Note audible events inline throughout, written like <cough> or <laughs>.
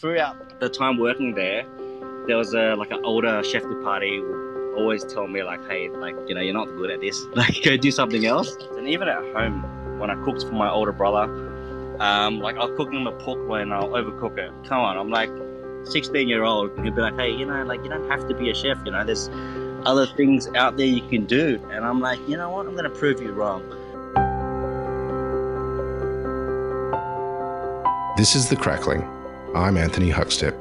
throughout the time working there, there was a like an older chef de would always tell me like, hey, like you know, you're not good at this. <laughs> Like, go do something else. And even at home, when I cooked for my older brother, um, like I'll cook him a pork loin I'll overcook it. Come on, I'm like 16 year old, he'll be like, hey, you know, like you don't have to be a chef. You know, there's other things out there you can do. And I'm like, you know what? I'm gonna prove you wrong. This is The Crackling. I'm Anthony Huckstep.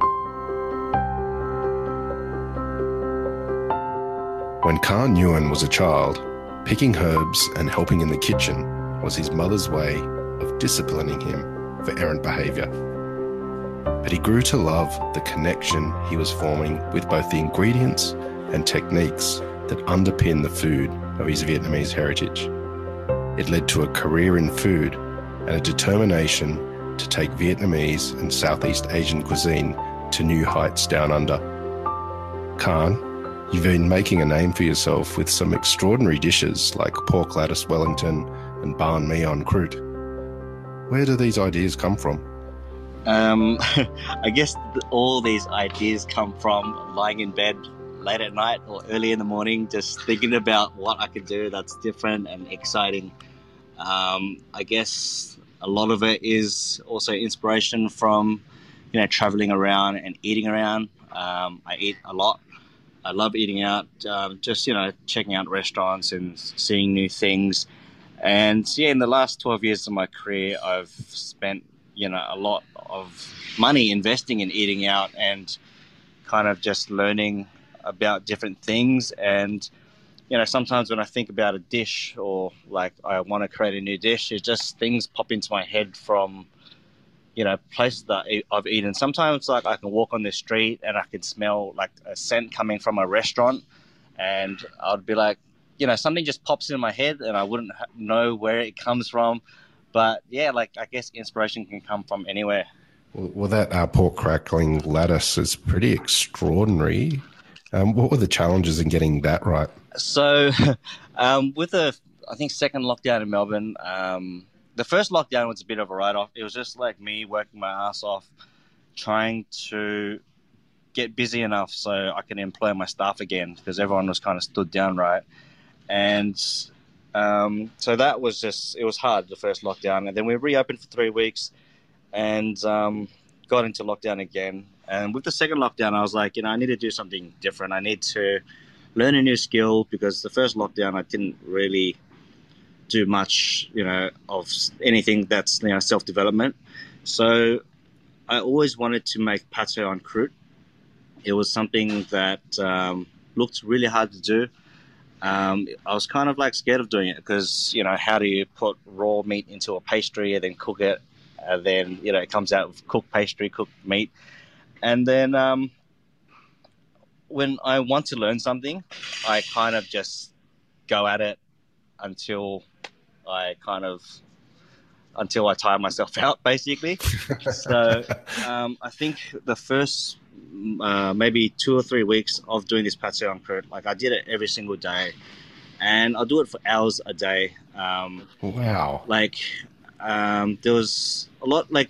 When Khanh Nguyen was a child, picking herbs and helping in the kitchen was his mother's way of disciplining him for errant behaviour. But he grew to love the connection he was forming with both the ingredients and techniques that underpin the food of his Vietnamese heritage. It led to a career in food and a determination to take Vietnamese and Southeast Asian cuisine to new heights down under. Khanh, you've been making a name for yourself with some extraordinary dishes like pork lattice Wellington and banh mi en croûte. Where do these ideas come from? Um, <laughs> I guess all these ideas come from lying in bed late at night or early in the morning, just thinking about what I could do that's different and exciting. Um, I guess a lot of it is also inspiration from, you know, traveling around and eating around. Um, I eat a lot. I love eating out, um, just, you know, checking out restaurants and seeing new things. And yeah, in the last 12 years of my career, I've spent, you know, a lot of money investing in eating out and kind of just learning about different things. And, you know, sometimes when I think about a dish or like I want to create a new dish, it just things pop into my head from, you know, places that I've eaten. Sometimes like I can walk on the street and I can smell like a scent coming from a restaurant and I'd be like, you know, something just pops in my head and I wouldn't know where it comes from. But yeah, like I guess inspiration can come from anywhere. Well, that uh, pork crackling lattice is pretty extraordinary. Um, what were the challenges in getting that right? So, <laughs> um, with the I think second lockdown in Melbourne, um, the first lockdown was a bit of a write off. It was just like me working my ass off, trying to get busy enough so I can employ my staff again because everyone was kind of stood down, right? And um, so that was just it was hard the first lockdown, and then we reopened for three weeks, and um, got into lockdown again. And with the second lockdown, I was like, you know, I need to do something different. I need to learn a new skill because the first lockdown I didn't really do much, you know, of anything that's you know self development. So I always wanted to make pate en croûte. It was something that um, looked really hard to do. Um, I was kind of like scared of doing it because you know how do you put raw meat into a pastry and then cook it, and then you know it comes out with cooked pastry, cooked meat, and then um, when I want to learn something, I kind of just go at it until I kind of until I tire myself <laughs> out, basically. so um, I think the first uh, maybe two or three weeks of doing this en croûte, like I did it every single day, and I'll do it for hours a day. Um, wow! Like um, there was a lot like,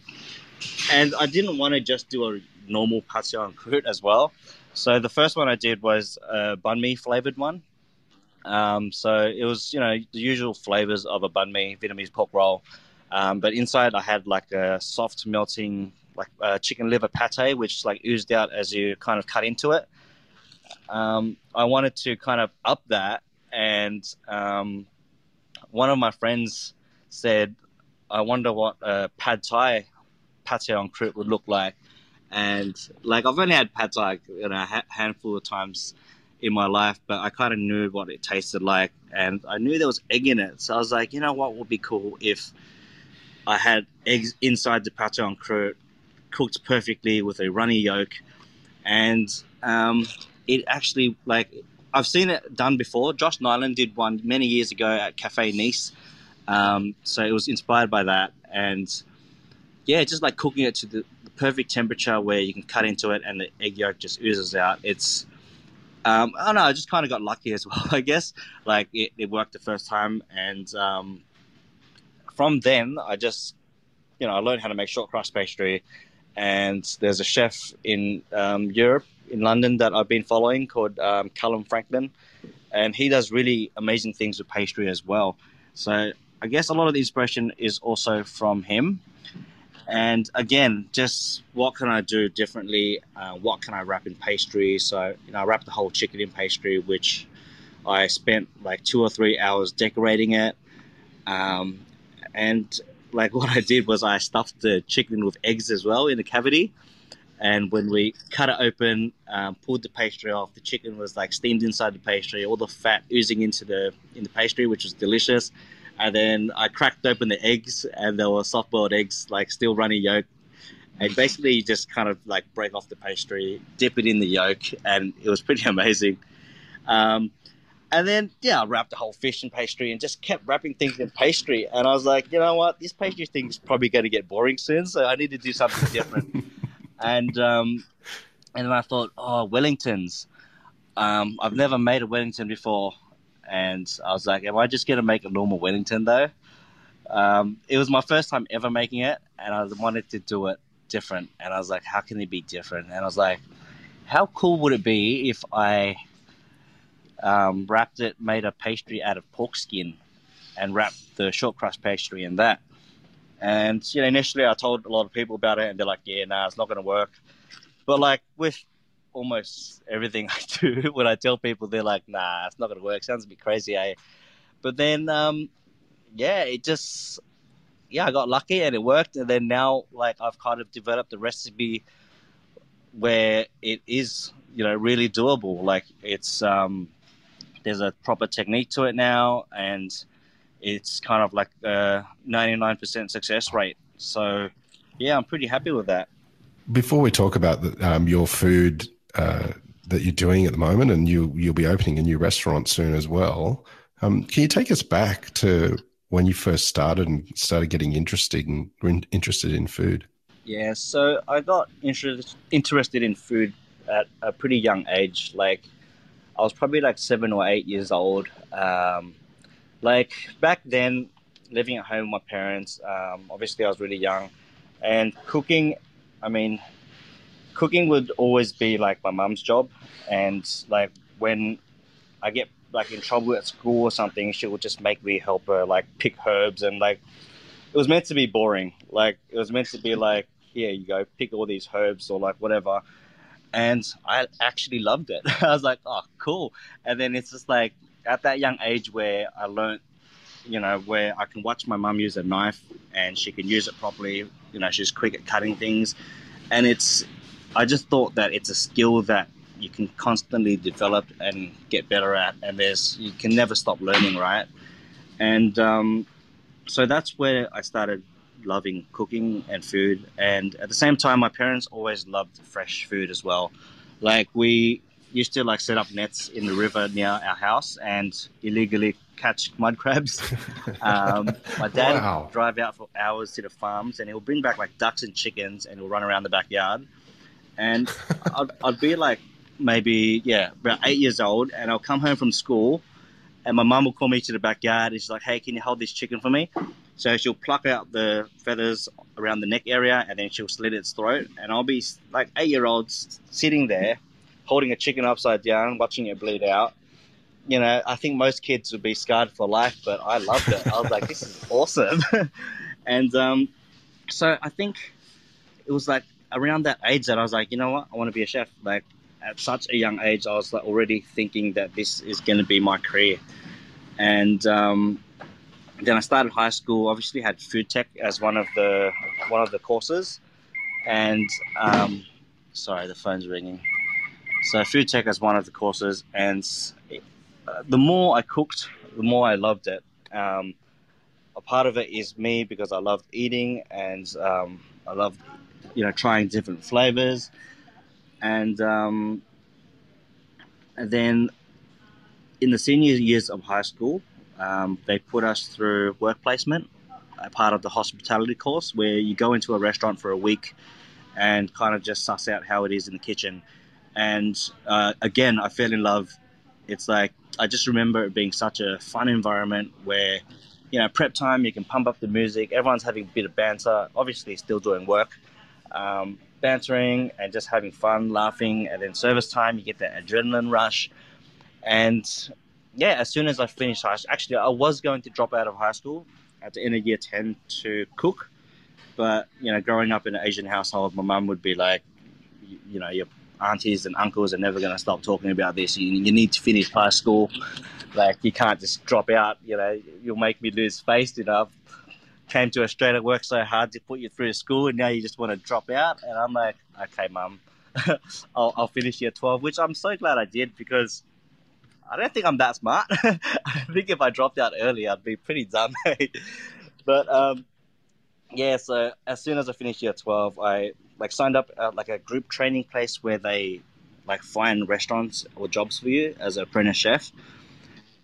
and I didn't want to just do a normal pate en croûte as well. So the first one I did was a banh mi flavored one. Um, so it was, you know, the usual flavors of a banh mi, Vietnamese pork roll. Um, but inside I had like a soft melting, like uh, chicken liver pate, which like oozed out as you kind of cut into it. Um, I wanted to kind of up that. And um, one of my friends said, I wonder what a pad thai pate en croûte would look like and like I've only had pad thai you know, a handful of times in my life, but I kind of knew what it tasted like, and I knew there was egg in it. So I was like, you know what would be cool if I had eggs inside the pate en croûte, cooked perfectly with a runny yolk, and um, it actually like I've seen it done before. Josh Niland did one many years ago at Cafe Nice, um, so it was inspired by that, and yeah, just like cooking it to the perfect temperature where you can cut into it and the egg yolk just oozes out. It's um, I don't know. I just kind of got lucky as <laughs> well, I guess. Like it, it worked the first time, and um, from then I just, you know, I learned how to make short crust pastry, and there's a chef in um, Europe, in London, that I've been following called um, Calum Franklin, and he does really amazing things with pastry as well. So I guess a lot of the inspiration is also from him. And again, just what can I do differently? Uh, what can I wrap in pastry? So, you know, I wrapped the whole chicken in pastry, which I spent like two or three hours decorating it. Um, and like <laughs> what I did was I stuffed the chicken with eggs as well in the cavity. And when we cut it open, um, pulled the pastry off, the chicken was like steamed inside the pastry, all the fat oozing into the in the pastry, which was delicious. And then I cracked open the eggs, and there were soft boiled eggs, like still runny yolk. And basically, you just kind of like break off the pastry, dip it in the yolk, and it was pretty <laughs> amazing. Um, and then, yeah, I wrapped the whole fish in pastry and just kept wrapping things in pastry. And I was like, you know what? This pastry thing is probably going to get boring soon. So I need to do something different. <laughs> and, um, and then I thought, oh, Wellingtons. Um, I've never made a Wellington before. And I was like, am I just to make a normal Wellington though? Um, it was my first time ever making it. And I wanted to do it different. And I was like, how can it be different? And I was like, how cool would it be if I um, wrapped it, made a pastry out of pork skin, and wrapped the short crust pastry in that. And you know, initially I told a lot of people about it, and they're like, "Yeah, nah, it's not to work." But like with almost everything <laughs> I do, when I tell people, they're like, "Nah, it's not to work." Sounds a bit crazy, eh? But then, um, yeah, it just yeah, I got lucky and it worked. And then now, like, I've kind of developed a recipe where it is, you know, really doable. Like, it's um, there's a proper technique to it now, and it's kind of like a 99% success rate. So, yeah, I'm pretty happy with that. Before we talk about the, um, your food uh, that you're doing at the moment, and you you'll be opening a new restaurant soon as well, um, can you take us back to when you first started and started getting interested in interested in food? Yeah, so I got interested interested in food at a pretty young age. Like I was probably like seven or eight years old. Um, like back then, living at home with my parents, um, obviously I was really young, and cooking. I mean, cooking would always be like my mum's job, and like when I get like in trouble at school or something, she would just make me help her like pick herbs and like it was meant to be boring. Like it was meant to be like here you go, pick all these herbs or like whatever and I actually loved it. <laughs> I was like, oh, cool. And then it's just like at that young age where I learned, you know, where I can watch my mum use a knife and she can use it properly. You know, she's quick at cutting things, and it's. I just thought that it's a skill that you can constantly develop and get better at, and there's you can never stop learning, right? And um, so that's where I started loving cooking and food. And at the same time, my parents always loved fresh food as well. Like we used to like set up nets in the river near our house and illegally catch mud crabs. <laughs> Um, my dad wow. would drive out for hours to the farms and he'll bring back like ducks and chickens and he'll run around the backyard. And I'd, I'd be like maybe, yeah, about eight years old and I'll come home from school and my mum will call me to the backyard and she's like, hey, can you hold this chicken for me? So she'll pluck out the feathers around the neck area and then she'll slit its throat. And I'll be like eight year olds sitting there holding a chicken upside down, watching it bleed out. You know, I think most kids would be scarred for life, but I loved it. I was like, this is awesome. <laughs> and um, so I think it was like around that age that I was like, you know what, I want to be a chef. Like at such a young age, I was like already thinking that this is going to be my career. And um, then I started high school. Obviously, had food tech as one of the one of the courses, and um, sorry, the phone's ringing. So food tech as one of the courses, and uh, the more I cooked, the more I loved it. Um, a part of it is me because I loved eating, and um, I loved, you know, trying different flavors, and um, and then in the senior years of high school, um, they put us through work placement, a part of the hospitality course, where you go into a restaurant for a week and kind of just suss out how it is in the kitchen. And uh, again, I fell in love. It's like I just remember it being such a fun environment where, you know, prep time, you can pump up the music, everyone's having a bit of banter, obviously still doing work. Um, bantering and just having fun, laughing. And then service time, you get that adrenaline rush. And yeah, as soon as I finished high school, actually, I was going to drop out of high school at the end of year 10 to cook. But, you know, growing up in an Asian household, my mum would be like, you, you know, your aunties and uncles are never going to stop talking about this. You, you need to finish high school. Like, you can't just drop out. You know, you'll make me lose face. You know, came to Australia, worked so hard to put you through school, and now you just want to drop out. And I'm like, okay, mum, <laughs> I'll, I'll finish year 12, which I'm so glad I did because I don't think I'm that smart. <laughs> I think if I dropped out early, I'd be pretty dumb. <laughs> but um, yeah, so as soon as I finished year 12, I like signed up at like a group training place where they like find restaurants or jobs for you as an apprentice chef.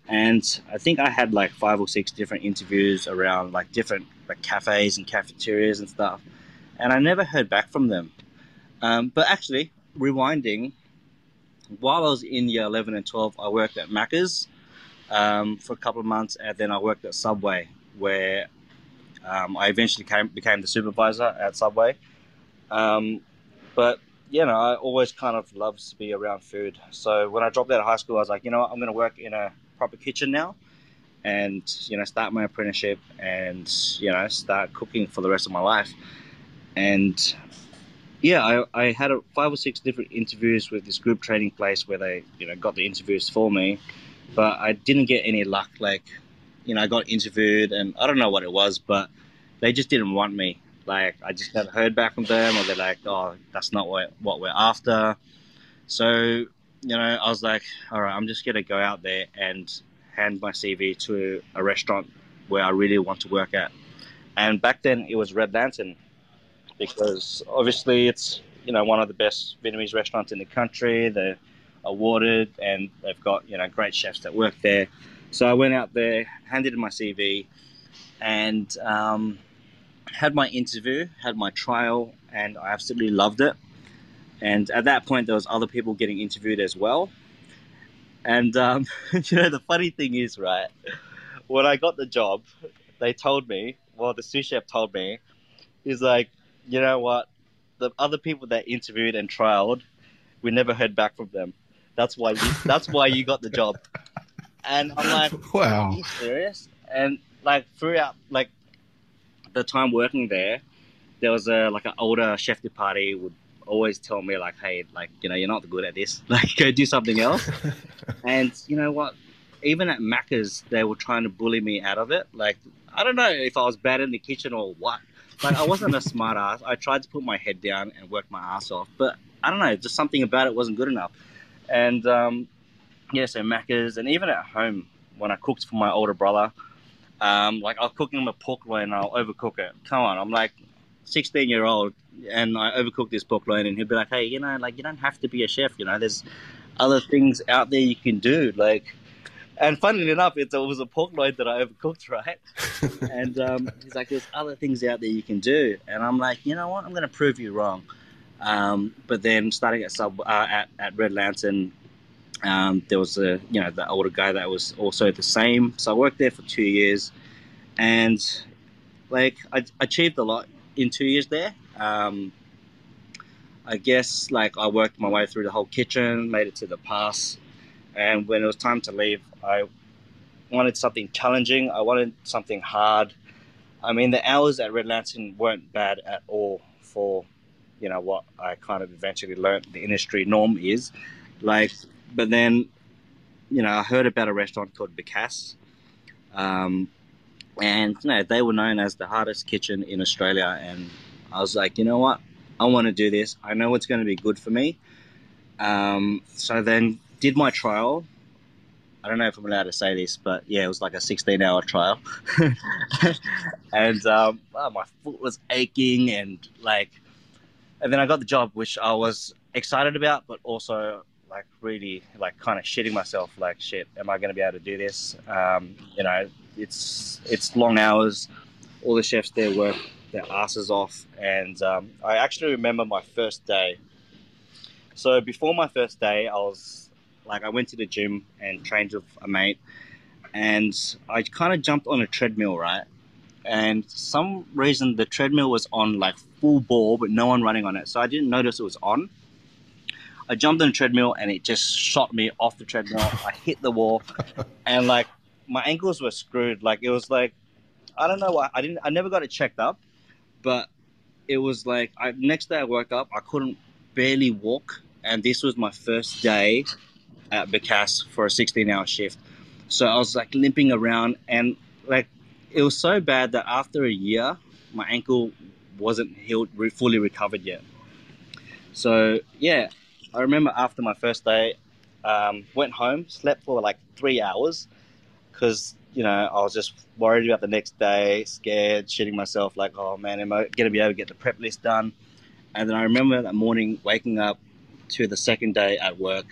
And I think I had like five or six different interviews around like different like cafes and cafeterias and stuff. And I never heard back from them. Um, but actually, rewinding, while I was in year 11 and 12, I worked at Macca's um, for a couple of months, and then I worked at Subway, where um, I eventually came, became the supervisor at Subway. Um, but you know, I always kind of loves to be around food. So when I dropped out of high school, I was like, you know what, I'm going to work in a proper kitchen now, and you know, start my apprenticeship, and you know, start cooking for the rest of my life. And yeah, I, I had a, five or six different interviews with this group training place where they, you know, got the interviews for me, but I didn't get any luck. Like, you know, I got interviewed, and I don't know what it was, but they just didn't want me. Like, I just never heard back from them, or they're like, "Oh, that's not what what we're after." So, you know, I was like, "All right, I'm just gonna go out there and hand my CV to a restaurant where I really want to work at." And back then, it was Red Lantern because obviously it's you know one of the best Vietnamese restaurants in the country. They're awarded and they've got you know great chefs that work there. So I went out there, handed in my CV, and um, had my interview, had my trial, and I absolutely loved it. And at that point, there was other people getting interviewed as well. And um, <laughs> you know, the funny thing is, right, when I got the job, they told me, well, the sous chef told me, he's like, you know what, the other people that interviewed and trialed, we never heard back from them. That's why you, <laughs> that's why you got the job. And I'm like, wow, are you serious? And like throughout like the time working there, there was a like an older chef de partie would always tell me like, hey, like you know, you're not good at this. <laughs> Like, go do something else. <laughs> and you know what? Even at Macca's, they were trying to bully me out of it. Like, I don't know if I was bad in the kitchen or what. Like, I wasn't a smart ass. I tried to put my head down and work my ass off, but I don't know, just something about it wasn't good enough. And um, yeah, so Macca's, and even at home when I cooked for my older brother, um, like I'll cook him a pork loin and I'll overcook it. Come on, I'm like 16 year old and I overcooked this pork loin and he'd be like, hey, you know, like you don't have to be a chef. You know, there's other things out there you can do. Like, and funnily enough, it was a pork loin that I overcooked, <laughs> right? <laughs> and um, he's like, there's other things out there you can do. And I'm like, you know what? I'm going to prove you wrong. Um, but then starting at sub uh, at, at Red Lantern, um, there was a you know the older guy that was also the same. So I worked there for two years, and like I achieved a lot in two years there. Um, I guess like I worked my way through the whole kitchen, made it to the pass, and when it was time to leave, I wanted something challenging. I wanted something hard. I mean, the hours at Red Lantern weren't bad at all for you know what I kind of eventually learned the industry norm is. Like, but then you know I heard about a restaurant called Becasse, um, and you know they were known as the hardest kitchen in Australia, and I was like, you know what, I want to do this. I know it's going to be good for me. Um, so then did my trial. I don't know if I'm allowed to say this, but yeah, it was like a 16 hour trial. <laughs> and um, oh, my foot was aching and like, and then I got the job, which I was excited about, but also like really like kind of shitting myself. Like, shit, am I going to be able to do this? Um, you know, it's it's long hours. All the chefs there work their asses off, and um, I actually remember my first day. So before my first day, I was like, I went to the gym and trained with a mate, and I kind of jumped on a treadmill, right? and some reason the treadmill was on like full ball, but no one running on it. So I didn't notice it was on. I jumped on the treadmill and it just shot me off the treadmill. I hit the wall, <laughs> and like my ankles were screwed. Like it was like I don't know why I didn't. I never got it checked up, but it was like I next day I woke up. I couldn't barely walk, and this was my first day at Becasse for a 16-hour shift. So I was like limping around, and like it was so bad that after a year, my ankle wasn't healed, fully recovered yet. So yeah, I remember after my first day, um, went home, slept for like three hours, because you know I was just worried about the next day, scared, shitting myself, like, oh man, am I gonna be able to get the prep list done? And then I remember that morning waking up to the second day at work.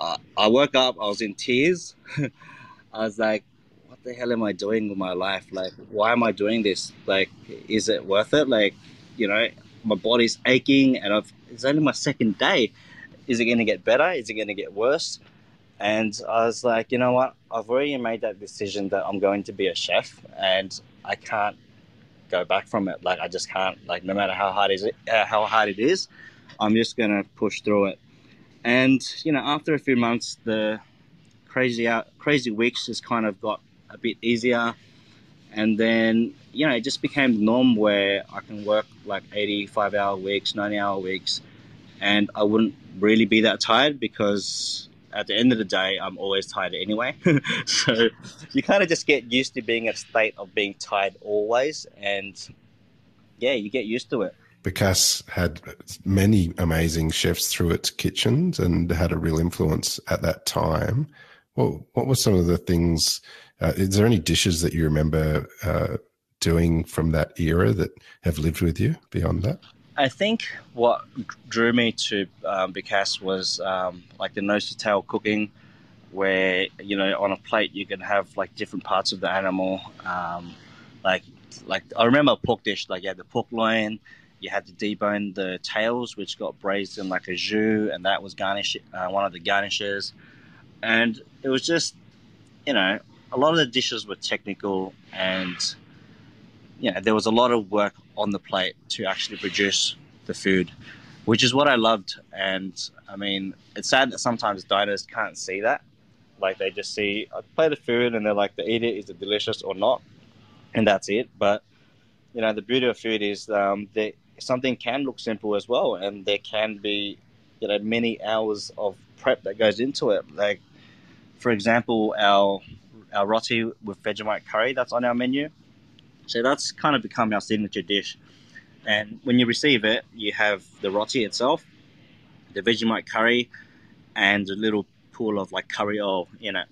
Uh, I woke up, I was in tears. <laughs> I was like, what the hell am I doing with my life? Like, why am I doing this? Like, is it worth it? Like, you know, my body's aching and I've, it's only my second day. Is it going to get better? Is it going to get worse? And I was like, you know what? I've already made that decision that I'm going to be a chef and I can't go back from it. Like, I just can't, like, no matter how hard, is it, uh, how hard it is, I'm just going to push through it. And, you know, after a few months, the crazy out, crazy weeks just kind of got a bit easier. And then, you know, it just became norm where I can work like 85 hour weeks, 90 hour weeks, and I wouldn't really be that tired because at the end of the day, I'm always tired anyway. <laughs> so you kind of just get used to being in a state of being tired always. And yeah, you get used to it. Becasse had many amazing chefs through its kitchens and had a real influence at that time. Well, what were some of the things? Uh, is there any dishes that you remember uh, doing from that era that have lived with you beyond that? I think what drew me to um, was um, like the nose to tail cooking, where you know on a plate you can have like different parts of the animal. Um, like like I remember pork dish like you had the pork loin, you had to debone the tails, which got braised in like a jus, and that was garnish uh, one of the garnishes and it was just you know a lot of the dishes were technical and you know there was a lot of work on the plate to actually produce the food which is what i loved. And i mean it's sad that sometimes diners can't see that. Like they just see a plate of food and they're like they eat it is it delicious or not? And that's it. But you know the beauty of food is um, that something can look simple as well and there can be you know many hours of prep that goes into it. Like for example, our our roti with Vegemite curry that's on our menu. So that's kind of become our signature dish. And when you receive it, you have the roti itself, the Vegemite curry, and a little pool of like curry oil in it.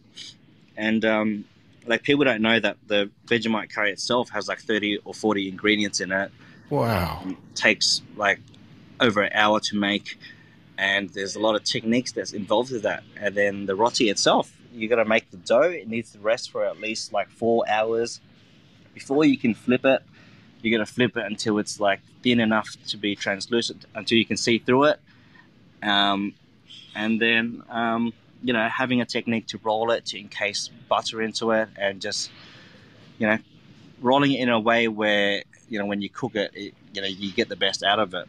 And um, like people don't know that the Vegemite curry itself has like 30 or 40 ingredients in it. Wow. It takes like over an hour to make and there's a lot of techniques that's involved with that. And then the roti itself you got to make the dough. It needs to rest for at least like four hours before you can flip it. you're going to flip it until it's like thin enough to be translucent, until you can see through it. Um, and then um, you know having a technique to roll it to encase butter into it, and just you know rolling it in a way where you know when you cook it, it you know you get the best out of it.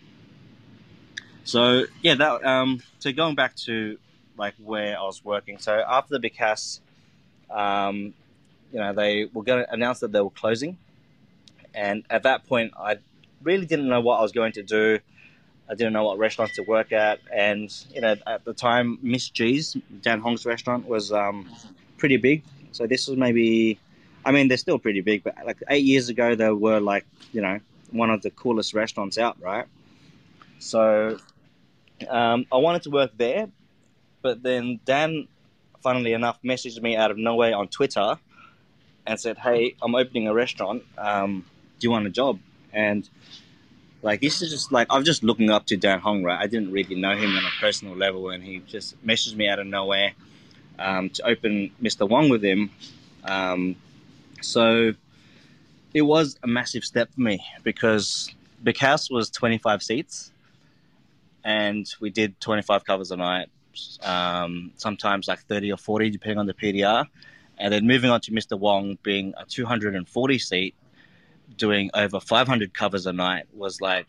So yeah, that um, so going back to like where I was working. So after the Becasse, um, you know, they were going to announce that they were closing, and at that point, I really didn't know what I was going to do. I didn't know what restaurants to work at, and you know, at the time, Ms G's Dan Hong's restaurant was um, pretty big. So this was maybe, I mean, they're still pretty big, but like eight years ago, they were like, you know, one of the coolest restaurants out, right? So um, I wanted to work there, but then Dan, funnily enough, messaged me out of nowhere on Twitter and said, "Hey, I'm opening a restaurant. Um, do you want a job?" And like this is just like I'm just looking up to Dan Hong, right? I didn't really know him on a personal level, and he just messaged me out of nowhere um, to open Mr. Wong with him. Um, so it was a massive step for me because Becasse was 25 seats, and we did 25 covers a night um, sometimes like 30 or 40, depending on the PDR. And then moving on to Mr. Wong being a 240 seat, doing over 500 covers a night was like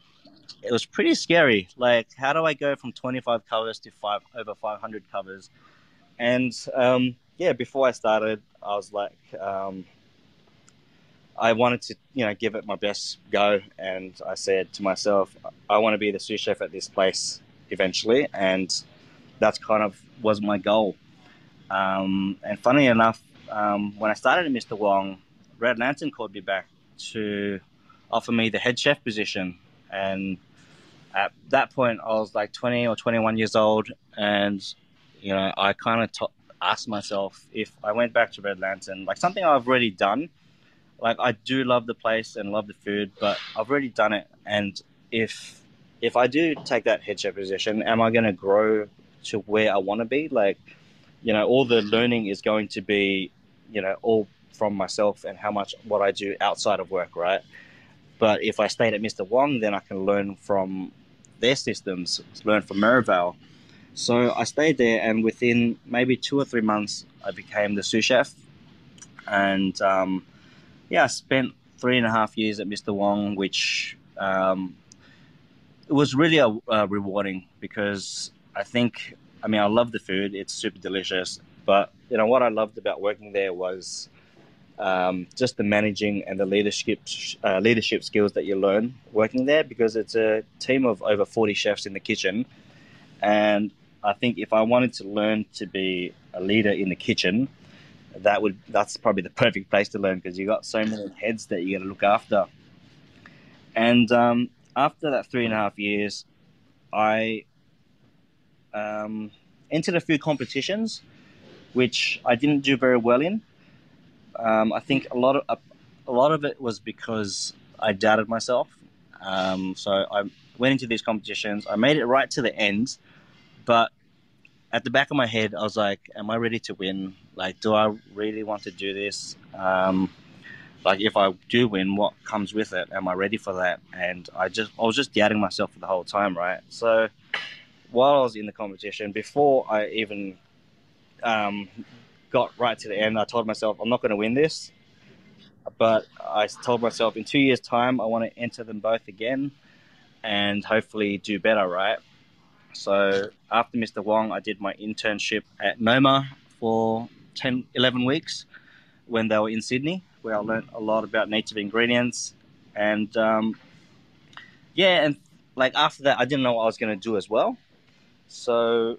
it was pretty scary. Like, how do I go from 25 covers to five over 500 covers? And um, yeah, before I started, I was like, um, I wanted to, you know, give it my best go, and I said to myself, I want to be the sous chef at this place eventually, and that's kind of was my goal. Um, and funny enough, um, when I started at Mr. Wong, Red Lantern called me back to offer me the head chef position, and at that point, I was like 20 or 21 years old, and you know, I kind of t- asked myself if I went back to Red Lantern, like something I've already done like I do love the place and love the food, but I've already done it. And if if I do take that head chef position, am I going to grow to where I want to be? Like, you know, all the learning is going to be, you know, all from myself and how much what I do outside of work, right? But if I stayed at Mr. Wong, then I can learn from their systems, learn from Merivale. So I stayed there, and within maybe two or three months, I became the sous chef. And um, yeah, I spent three and a half years at Mr. Wong, which um, it was really a, uh, rewarding because I think, I mean, I love the food; it's super delicious. But you know what I loved about working there was um, just the managing and the leadership uh, leadership skills that you learn working there because it's a team of over 40 chefs in the kitchen and I think if I wanted to learn to be a leader in the kitchen that would that's probably the <laughs> perfect place to learn because you got so many heads that you got to look after. And um, after that three and a half years, I um, entered a few competitions, which I didn't do very well in. Um, I think a lot of a, lot of it was because I doubted myself. Um, so I went into these competitions. I made it right to the end, but at the back of my head, I was like, "Am I ready to win? Like, do I really want to do this? Um, like, if I do win, what comes with it? Am I ready for that?" And I just, I was just doubting myself for the whole time, right? So, while I was in the competition, before I even um, got right to the end, I told myself, "I'm not going to win this." But I told myself, in two years' time, I want to enter them both again, and hopefully do better, right? So after Mr. Wong, I did my internship at Noma for 10, 11 weeks when they were in Sydney, where I learned a lot about native ingredients. And um, yeah, and like after that, I didn't know what I was going to do as well. So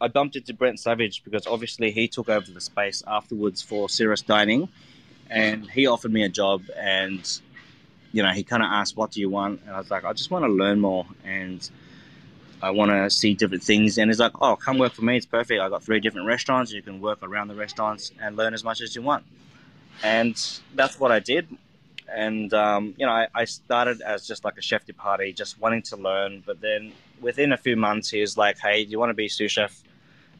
I bumped into Brent Savage because obviously he took over the space afterwards for Cirrus Dining, and he offered me a job. And you know, he kind of asked, "What do you want?" And I was like, "I just want to learn more." And I want to see different things. And he's like, oh, come work for me. It's perfect. I got three different restaurants. You can work around the restaurants and learn as much as you want. And that's what I did. And, um, you know, I, I, started as just like a chef de partie, just wanting to learn. But then within a few months, he was like, hey, do you want to be sous chef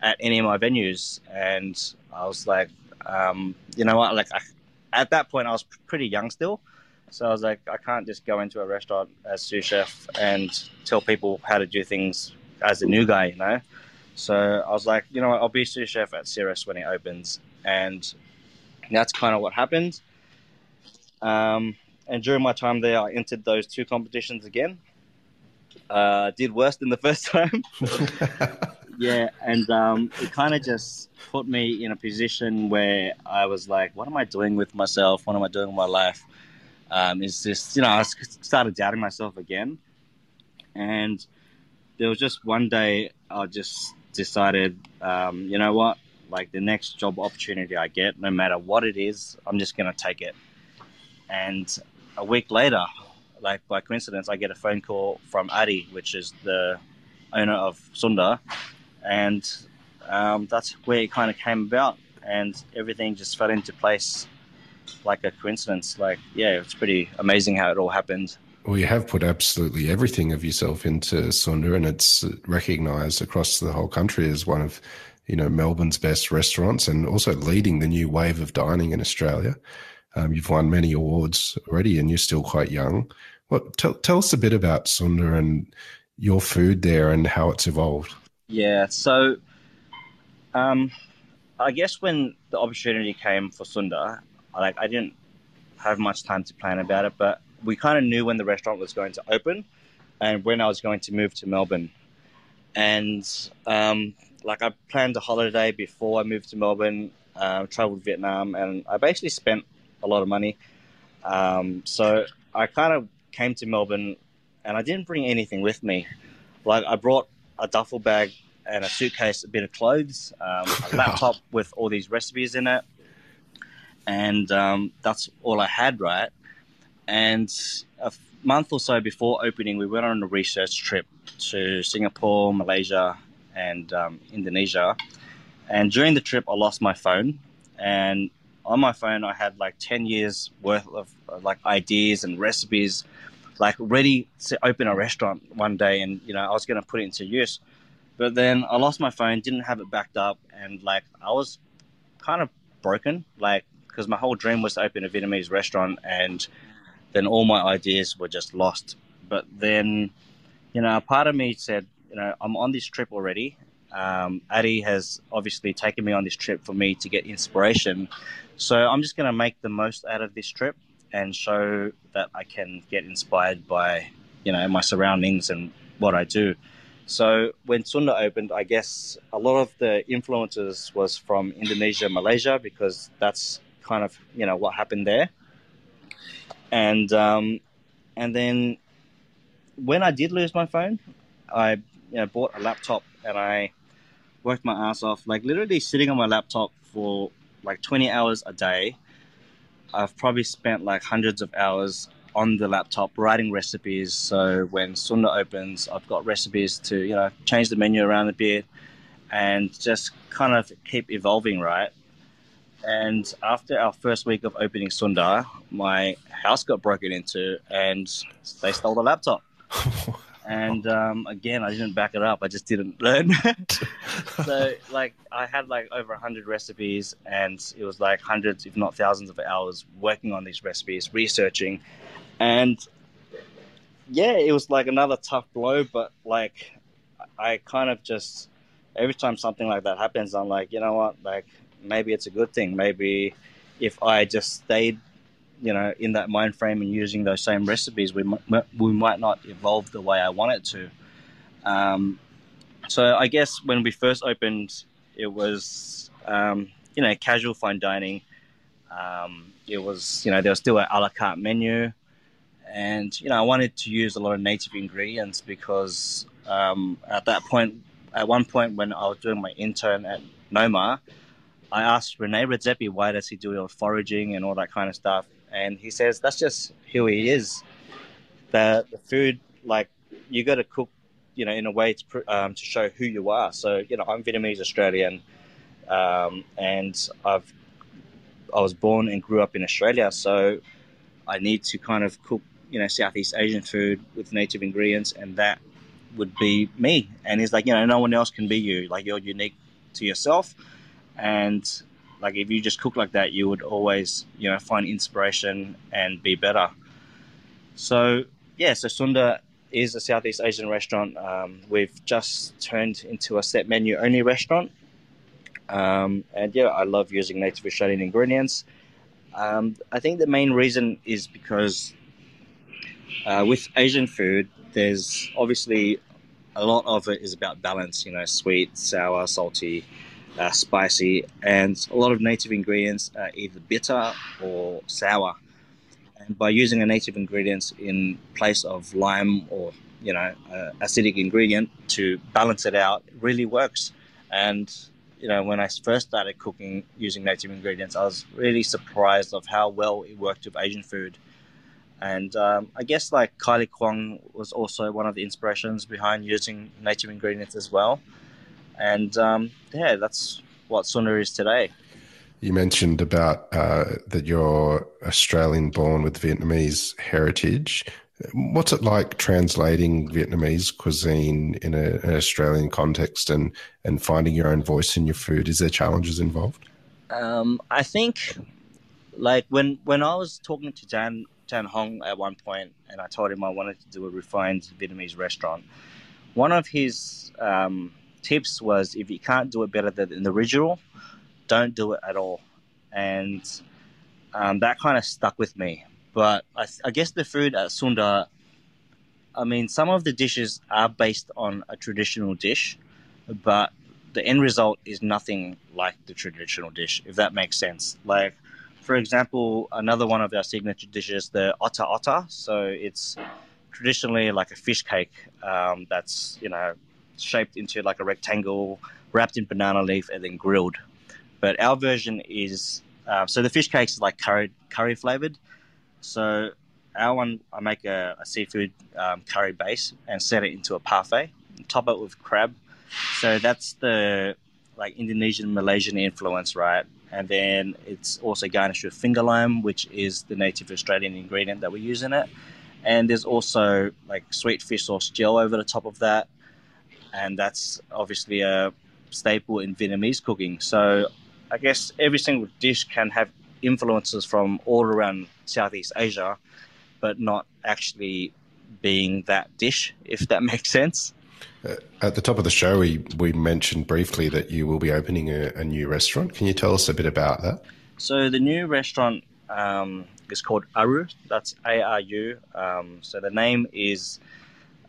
at any of my venues? And I was like, um, you know what? Like, I, at that point, I was pretty young still. So I was like, I can't just go into a restaurant as sous chef and tell people how to do things as a new guy, you know. So I was like, you know, what, I'll be sous chef at Cirrus when it opens, and that's kind of what happened. Um, and during my time there, I entered those two competitions again. Uh, did worse than the first <laughs> time. <laughs> yeah, and um, it kind of just put me in a position where I was like, what am I doing with myself? What am I doing with my life? um, is just you know I started doubting myself again, and there was just one day I just decided, um, you know what, like the next job opportunity I get, no matter what it is, I'm just gonna take it. And a week later, like by coincidence, I get a phone call from Adi, which is the owner of Sunda, and um, that's where it kind of came about, and everything just fell into place like a coincidence. Like, yeah, it's pretty amazing how it all happened. Well, you have put absolutely everything of yourself into Sunda, and it's recognised across the whole country as one of, you know, Melbourne's best restaurants, and also leading the new wave of dining in Australia. Um, you've won many awards already, and you're still quite young. What tell, tell us a bit about Sunda and your food there and how it's evolved. Yeah, so um, I guess when the opportunity came for Sunda, like I didn't have much time to plan about it, but we kind of knew when the restaurant was going to open and when I was going to move to Melbourne. And um, like I planned a holiday before I moved to Melbourne, uh, traveled Vietnam, and I basically spent a lot of money. Um, so I kind of came to Melbourne and I didn't bring anything with me. Like I brought a duffel bag and a suitcase, a bit of clothes, um, a <laughs> laptop with all these recipes in it, and um, that's all I had, right? And a month or so before opening, we went on a research trip to Singapore, Malaysia, and um, Indonesia. And during the trip, I lost my phone, and on my phone, I had like ten years worth of like ideas and recipes, like ready to open a restaurant one day, and you know I was going to put it into use. But then I lost my phone, didn't have it backed up, and like I was kind of broken, like because my whole dream was to open a Vietnamese restaurant, and then all my ideas were just lost. But then, you know, part of me said, you know, I'm on this trip already. Um, Addy has obviously taken me on this trip for me to get inspiration. So I'm just going to make the most out of this trip and show that I can get inspired by, you know, my surroundings and what I do. So when Sunda opened, I guess a lot of the influences was from Indonesia, Malaysia, because that's kind of you know what happened there. And um, and then when I did lose my phone, I you know bought a laptop and I worked my ass off, like literally sitting on my laptop for like 20 hours a day. I've probably spent like hundreds of hours on the laptop writing recipes. So when Sunda opens, I've got recipes to you know change the menu around a bit and just kind of keep evolving, right? And after our first week of opening Sunda, my house got broken into and they stole the laptop. <laughs> and um, again, I didn't back it up. I just didn't <laughs> learn. <laughs> so, like, I had like over 100 recipes, and it was like hundreds, if not thousands, of hours working on these recipes, researching. And yeah, it was like another tough blow, but like, I kind of just, every time something like that happens, I'm like, you know what? Like, maybe it's a good thing. Maybe if I just stayed, you know, in that mind frame and using those same recipes, we might, we might not evolve the way I want it to. Um, so I guess when we first opened, it was um, you know casual fine dining. Um, it was you know there was still an a la carte menu, and you know I wanted to use a lot of native ingredients because um, at that point, at one point when I was doing my intern at Noma, I asked Rene Redzepi why does he do all foraging and all that kind of stuff, and he says that's just who he is. The the food like you got to cook, you know, in a way to um, to show who you are. So you know, I'm Vietnamese Australian, um, and I've I was born and grew up in Australia, so I need to kind of cook, you know, Southeast Asian food with native ingredients, and that would be me. And he's like, you know, no one else can be you. Like you're unique to yourself and like if you just cook like that you would always you know find inspiration and be better. So yeah so sunda is a southeast asian restaurant. Um, we've just turned into a set menu only restaurant. Um, and yeah i love using native australian ingredients. Um, i think the main reason is because uh, with asian food there's obviously a lot of it is about balance you know sweet sour salty uh, spicy, and a lot of native ingredients are either bitter or sour. And by using a native ingredients in place of lime or you know uh, acidic ingredient to balance it out, it really works. And you know when I first started cooking using native ingredients, I was really surprised of how well it worked with Asian food. And um, I guess like Kylie Kwong was also one of the inspirations behind using native ingredients as well and um, yeah, that's what Sunda is today. You mentioned about uh, that you're Australian born with Vietnamese heritage. What's it like translating Vietnamese cuisine in a, an Australian context and, and finding your own voice in your food? Is there challenges involved? Um, I think, like when when I was talking to Dan Jan Hong at one point, and I told him I wanted to do a refined Vietnamese restaurant. One of his um, tips was if you can't do it better than the original, don't do it at all. And um, that kind of stuck with me. But I, I guess the food at Sunda, I mean, some of the dishes are based on a traditional dish, but the end result is nothing like the traditional dish, if that makes sense. Like, for example, another one of our signature dishes, the otak otak. So it's traditionally like a fish cake um, that's you know shaped into like a rectangle, wrapped in banana leaf, and then grilled. But our version is uh, so the fish cakes is like curry curry flavored. So our one, I make a, a seafood um, curry base and set it into a parfait, top it with crab. So that's the like Indonesian Malaysian influence, right? And then it's also garnished with finger lime, which is the native Australian ingredient that we use in it. And there's also like sweet fish sauce gel over the top of that, and that's obviously a staple in Vietnamese cooking. So I guess every single dish can have influences from all around Southeast Asia, but not actually being that dish, if that <laughs> makes sense. Uh, at the top of the show, we, we mentioned briefly that you will be opening a, a new restaurant. Can you tell us a bit about that? So, the new restaurant um, is called Aru. That's A R U. Um, so, the name is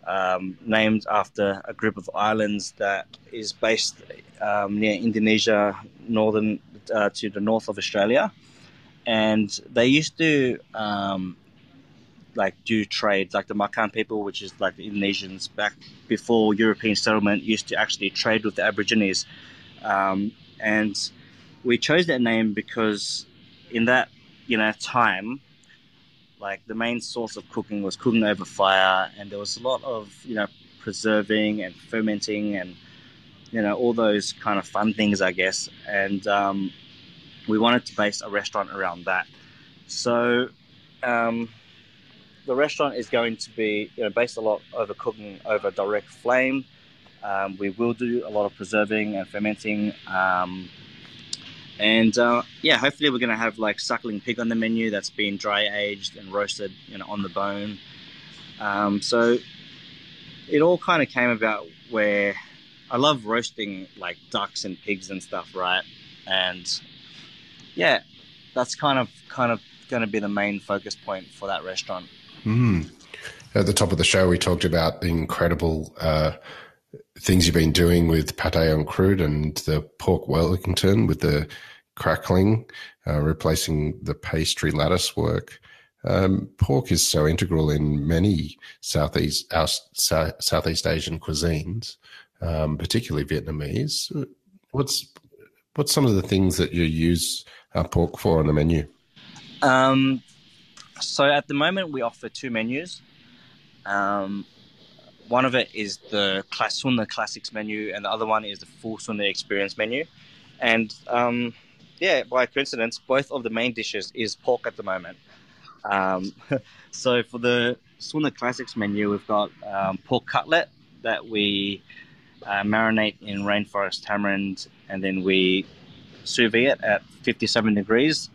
um, named after a group of islands that is based um, near Indonesia, northern uh, to the north of Australia, and they used to um, like do trade, like the Makan people, which is like the Indonesians back before European settlement, used to actually trade with the Aborigines, um, and we chose that name because in that you know time like the main source of cooking was cooking over fire, and there was a lot of you know preserving and fermenting and you know all those kind of fun things, I guess. And um, we wanted to base a restaurant around that. So um, the restaurant is going to be you know based a lot over cooking over direct flame. Um, we will do a lot of preserving and fermenting. Um, and uh, yeah, hopefully we're going to have like suckling pig on the menu that's been dry aged and roasted, you know, on the bone. Um, so it all kind of came about where I love roasting like ducks and pigs and stuff, right? And yeah, that's kind of kind of going to be the main focus point for that restaurant. Mm. At the top of the show, we talked about the incredible uh, things you've been doing with pate en croûte and the pork Wellington with the crackling, uh, replacing the pastry lattice work. Um, pork is so integral in many Southeast Southeast Asian cuisines, um, particularly Vietnamese. What's what's some of the things that you use uh, pork for on the menu? Um, so at the moment we offer two menus. One of it is the Sunda Classics menu, and the other one is the full Sunda Experience menu. And um, yeah, by coincidence, both of the main dishes is pork at the moment. Um, <laughs> so for the Sunda Classics menu, we've got um, pork cutlet that we uh, marinate in rainforest tamarind, and then we sous vide it at 57 degrees,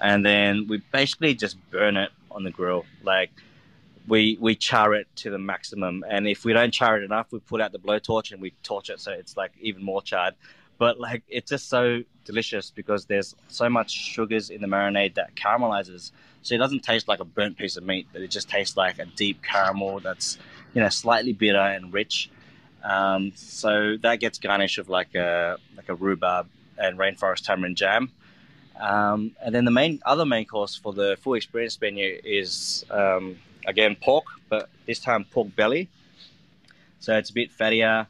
and then we basically just burn it on the grill. Like we we char it to the maximum, and if we don't char it enough, we put out the blowtorch and we torch it so it's like even more charred but like it's just so delicious because there's so much sugars in the marinade that caramelizes. So it doesn't taste like a burnt piece of meat, but it just tastes like a deep caramel that's you know slightly bitter and rich. Um, so that gets garnished with like a like a rhubarb and rainforest tamarind jam. Um, and then the main other main course for the full experience menu is um, again pork, but this time pork belly. So it's a bit fattier.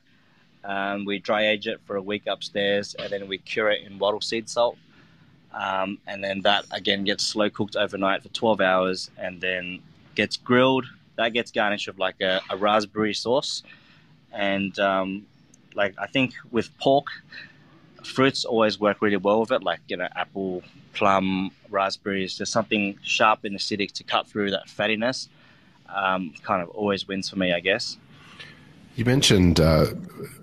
Um, we dry age it for a week upstairs, and then we cure it in wattle seed salt. Um, and then that again gets slow cooked overnight for 12 hours, and then gets grilled. That gets garnished with like a, a raspberry sauce, and um, like I think with pork, fruits always work really well with it. Like you know, apple, plum, raspberries. There's something sharp and acidic to cut through that fattiness. Um, kind of always wins for me, I guess. You mentioned uh,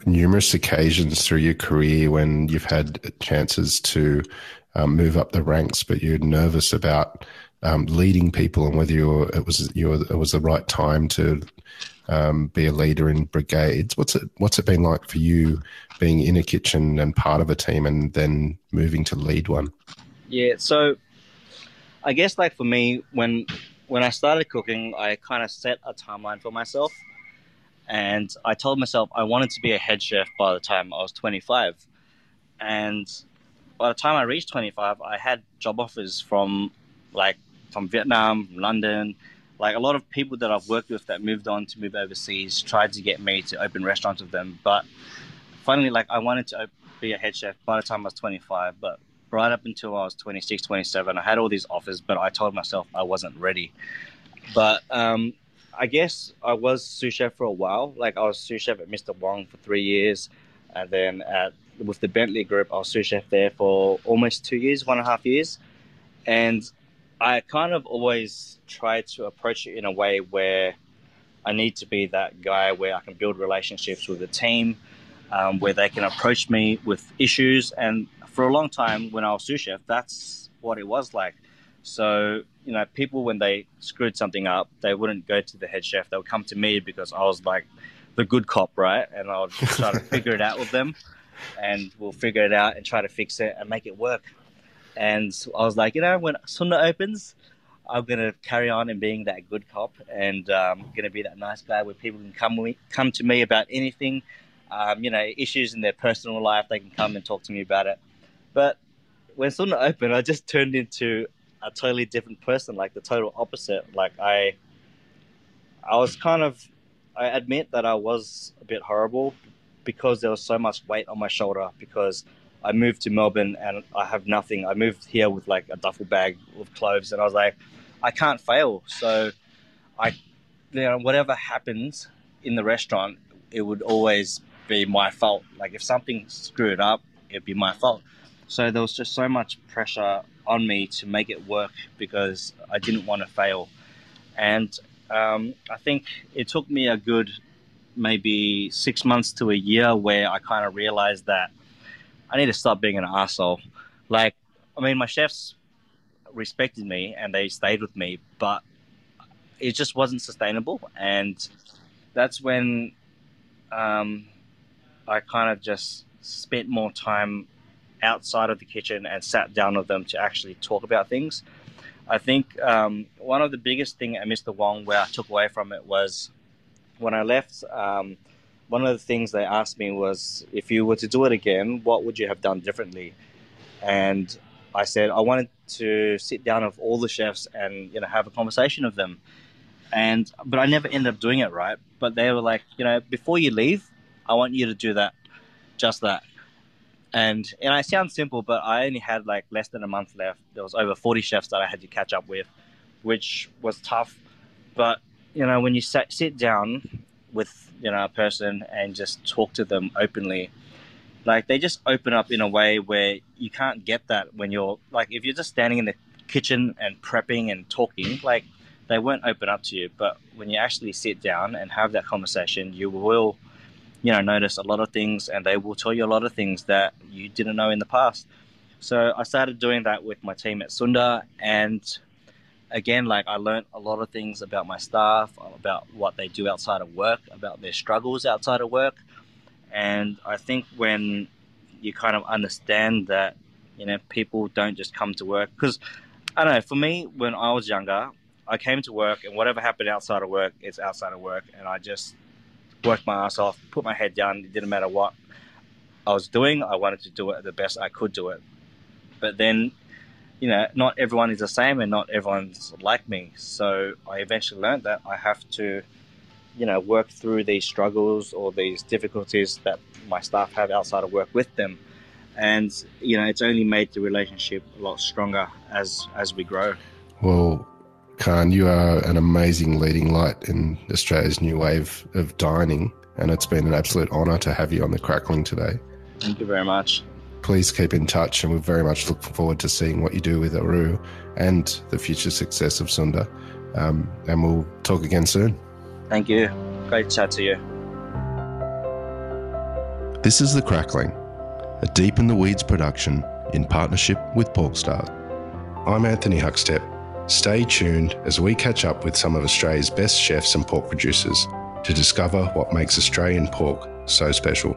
numerous occasions through your career when you've had chances to um, move up the ranks, but you're nervous about um, leading people and whether you're, it was you it was the right time to um, be a leader in brigades. What's it What's it been like for you being in a kitchen and part of a team, and then moving to lead one? Yeah, so I guess like for me, when when I started cooking, I kind of set a timeline for myself, and I told myself I wanted to be a head chef by the time I was 25, and by the time I reached 25, I had job offers from like from Vietnam, London, like a lot of people that I've worked with that moved on to move overseas tried to get me to open restaurants with them, but finally, like I wanted to be a head chef by the time I was 25, but right up until I was 26, 27, I had all these offers, but I told myself I wasn't ready. But um, I guess I was sous chef for a while. Like I was sous chef at Mr. Wong for three years, and then at with the Bentley Group, I was sous chef there for almost two years, one and a half years, and I kind of always try to approach it in a way where I need to be that guy where I can build relationships with the team, um, where they can approach me with issues. And for a long time, when I was sous chef, that's what it was like. So, you know, people, when they screwed something up, they wouldn't go to the head chef. They would come to me because I was like the good cop, right? And I would <laughs> try to figure it out with them. And we'll figure it out and try to fix it and make it work. And I was like, you know, when Sunda opens, I'm gonna carry on and being that good cop, and um, gonna be that nice guy where people can come me, come to me about anything, um, you know, issues in their personal life. They can come and talk to me about it. But when Sunda opened, I just turned into a totally different person, like the total opposite. Like I, I was kind of, I admit that I was a bit horrible because there was so much weight on my shoulder because I moved to Melbourne and I have nothing. I moved here with like a duffel bag of clothes, and I was like, I can't fail. So, I, you know, whatever happens in the restaurant, it would always be my fault. Like if something screwed up, it'd be my fault. So there was just so much pressure on me to make it work because I didn't want to fail. And um, I think it took me a good maybe six months to a year where I kind of realized that I need to stop being an asshole. Like, I mean, my chefs respected me and they stayed with me, but it just wasn't sustainable. And that's when um, I kind of just spent more time outside of the kitchen and sat down with them to actually talk about things. I think um, one of the biggest thing at Mr. Wong where I took away from it was when I left. Um, one of the things they asked me was, if you were to do it again, what would you have done differently? And I said I wanted to sit down with all the chefs and you know have a conversation with them. And but I never ended up doing it right. But they were like, you know, before you leave, I want you to do that, just that. And and I sound simple, but I only had like less than a month left. There was over forty chefs that I had to catch up with, which was tough. But you know, when you sit, sit down with you know a person and just talk to them openly like they just open up in a way where you can't get that when you're like if you're just standing in the kitchen and prepping and talking like they won't open up to you but when you actually sit down and have that conversation you will you know notice a lot of things and they will tell you a lot of things that you didn't know in the past so i started doing that with my team at sunda and again, like I learned a lot of things about my staff, about what they do outside of work, about their struggles outside of work. And I think when you kind of understand that, you know, people don't just come to work, because I don't know, for me, when I was younger, I came to work and whatever happened outside of work, it's outside of work. And I just worked my ass off, put my head down. It didn't matter what I was doing, I wanted to do it the best I could do it. But then you know, not everyone is the same and not everyone's like me. So I eventually learned that I have to, you know, work through these struggles or these difficulties that my staff have outside of work with them. And, you know, it's only made the relationship a lot stronger as as we grow. Well, Khanh, you are an amazing leading light in Australia's new wave of dining, and it's been an absolute honour to have you on the Crackling today. Thank you very much please keep in touch, and we very much look forward to seeing what you do with Aru and the future success of Sunda. Um, and we'll talk again soon. Thank you. Great chat to you. This is The Crackling, a Deep in the Weeds production in partnership with Porkstars. I'm Anthony Huckstep. Stay tuned as we catch up with some of Australia's best chefs and pork producers to discover what makes Australian pork so special.